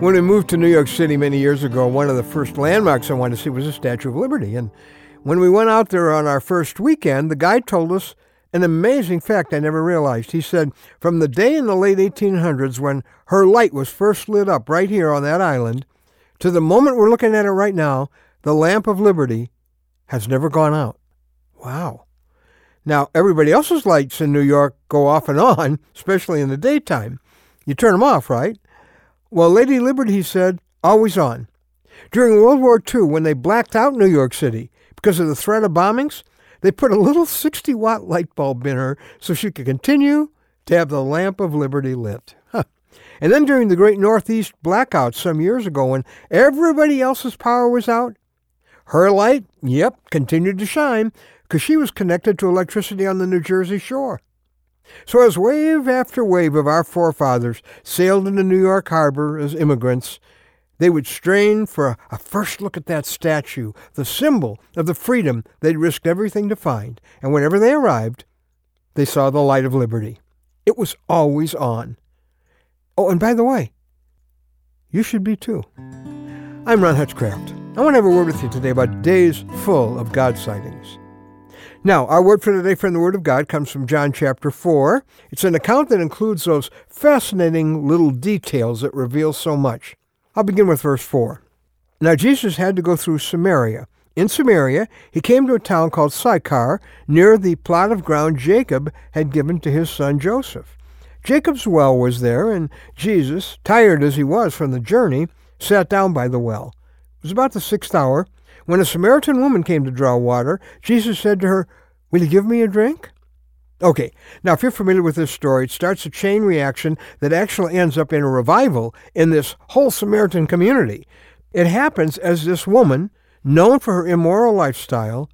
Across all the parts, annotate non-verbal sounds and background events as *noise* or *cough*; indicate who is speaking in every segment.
Speaker 1: When we moved to New York City many years ago, one of the first landmarks I wanted to see was the Statue of Liberty. And when we went out there on our first weekend, the guide told us an amazing fact I never realized. He said, from the day in the late 1800s when her light was first lit up right here on that island, to the moment we're looking at it right now, the lamp of liberty has never gone out. Wow. Now, everybody else's lights in New York go off and on, *laughs* especially in the daytime. You turn them off, right? Well, Lady Liberty, said, always on. During World War II, when they blacked out New York City because of the threat of bombings, they put a little 60 watt light bulb in her so she could continue to have the lamp of liberty lit. And then during the Great Northeast blackout some years ago, when everybody else's power was out, her light, yep, continued to shine because she was connected to electricity on the New Jersey shore. So as wave after wave of our forefathers sailed into New York Harbor as immigrants, they would strain for a first look at that statue, the symbol of the freedom they'd risked everything to find. And whenever they arrived, they saw the light of liberty. It was always on. Oh, and by the way, you should be too. I'm Ron Hutchcraft. I want to have a word with you today about days full of God sightings. Now, our word for today from the Word of God comes from John chapter 4. It's an account that includes those fascinating little details that reveal so much. I'll begin with verse 4. Now, Jesus had to go through Samaria. In Samaria, he came to a town called Sychar, near the plot of ground Jacob had given to his son Joseph. Jacob's well was there, and Jesus, tired as he was from the journey, sat down by the well. It was about the sixth hour. When a Samaritan woman came to draw water, Jesus said to her, Will you give me a drink? Okay, now if you're familiar with this story, it starts a chain reaction that actually ends up in a revival in this whole Samaritan community. It happens as this woman, known for her immoral lifestyle,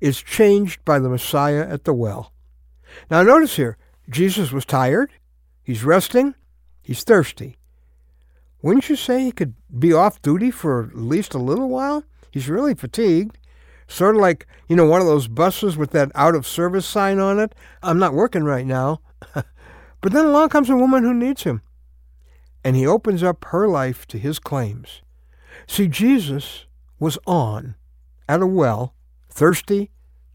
Speaker 1: is changed by the Messiah at the well. Now notice here, Jesus was tired, he's resting, he's thirsty. Wouldn't you say he could be off duty for at least a little while? He's really fatigued. Sort of like, you know, one of those buses with that out of service sign on it. I'm not working right now. *laughs* but then along comes a woman who needs him. And he opens up her life to his claims. See, Jesus was on at a well, thirsty,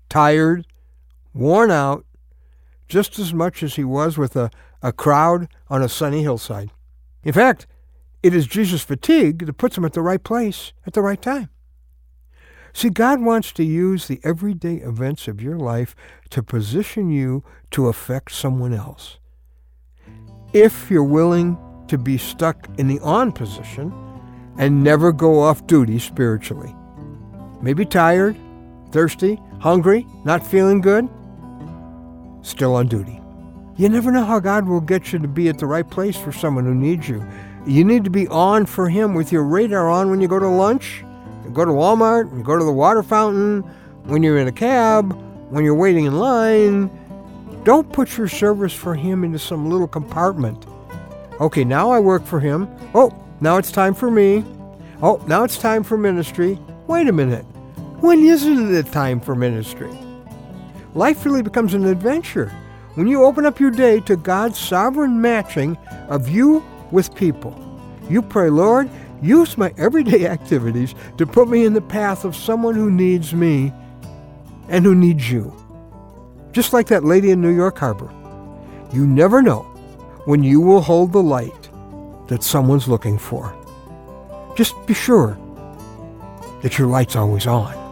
Speaker 1: tired, worn out, just as much as he was with a, a crowd on a sunny hillside. In fact, it is Jesus' fatigue that puts him at the right place at the right time. See, God wants to use the everyday events of your life to position you to affect someone else. If you're willing to be stuck in the on position and never go off duty spiritually. Maybe tired, thirsty, hungry, not feeling good, still on duty. You never know how God will get you to be at the right place for someone who needs you. You need to be on for Him with your radar on when you go to lunch go to Walmart, go to the water fountain, when you're in a cab, when you're waiting in line. Don't put your service for him into some little compartment. Okay, now I work for him. Oh, now it's time for me. Oh, now it's time for ministry. Wait a minute. When isn't it time for ministry? Life really becomes an adventure when you open up your day to God's sovereign matching of you with people. You pray, Lord, use my everyday *laughs* activities to put me in the path of someone who needs me and who needs you. Just like that lady in New York Harbor. You never know when you will hold the light that someone's looking for. Just be sure that your light's always on.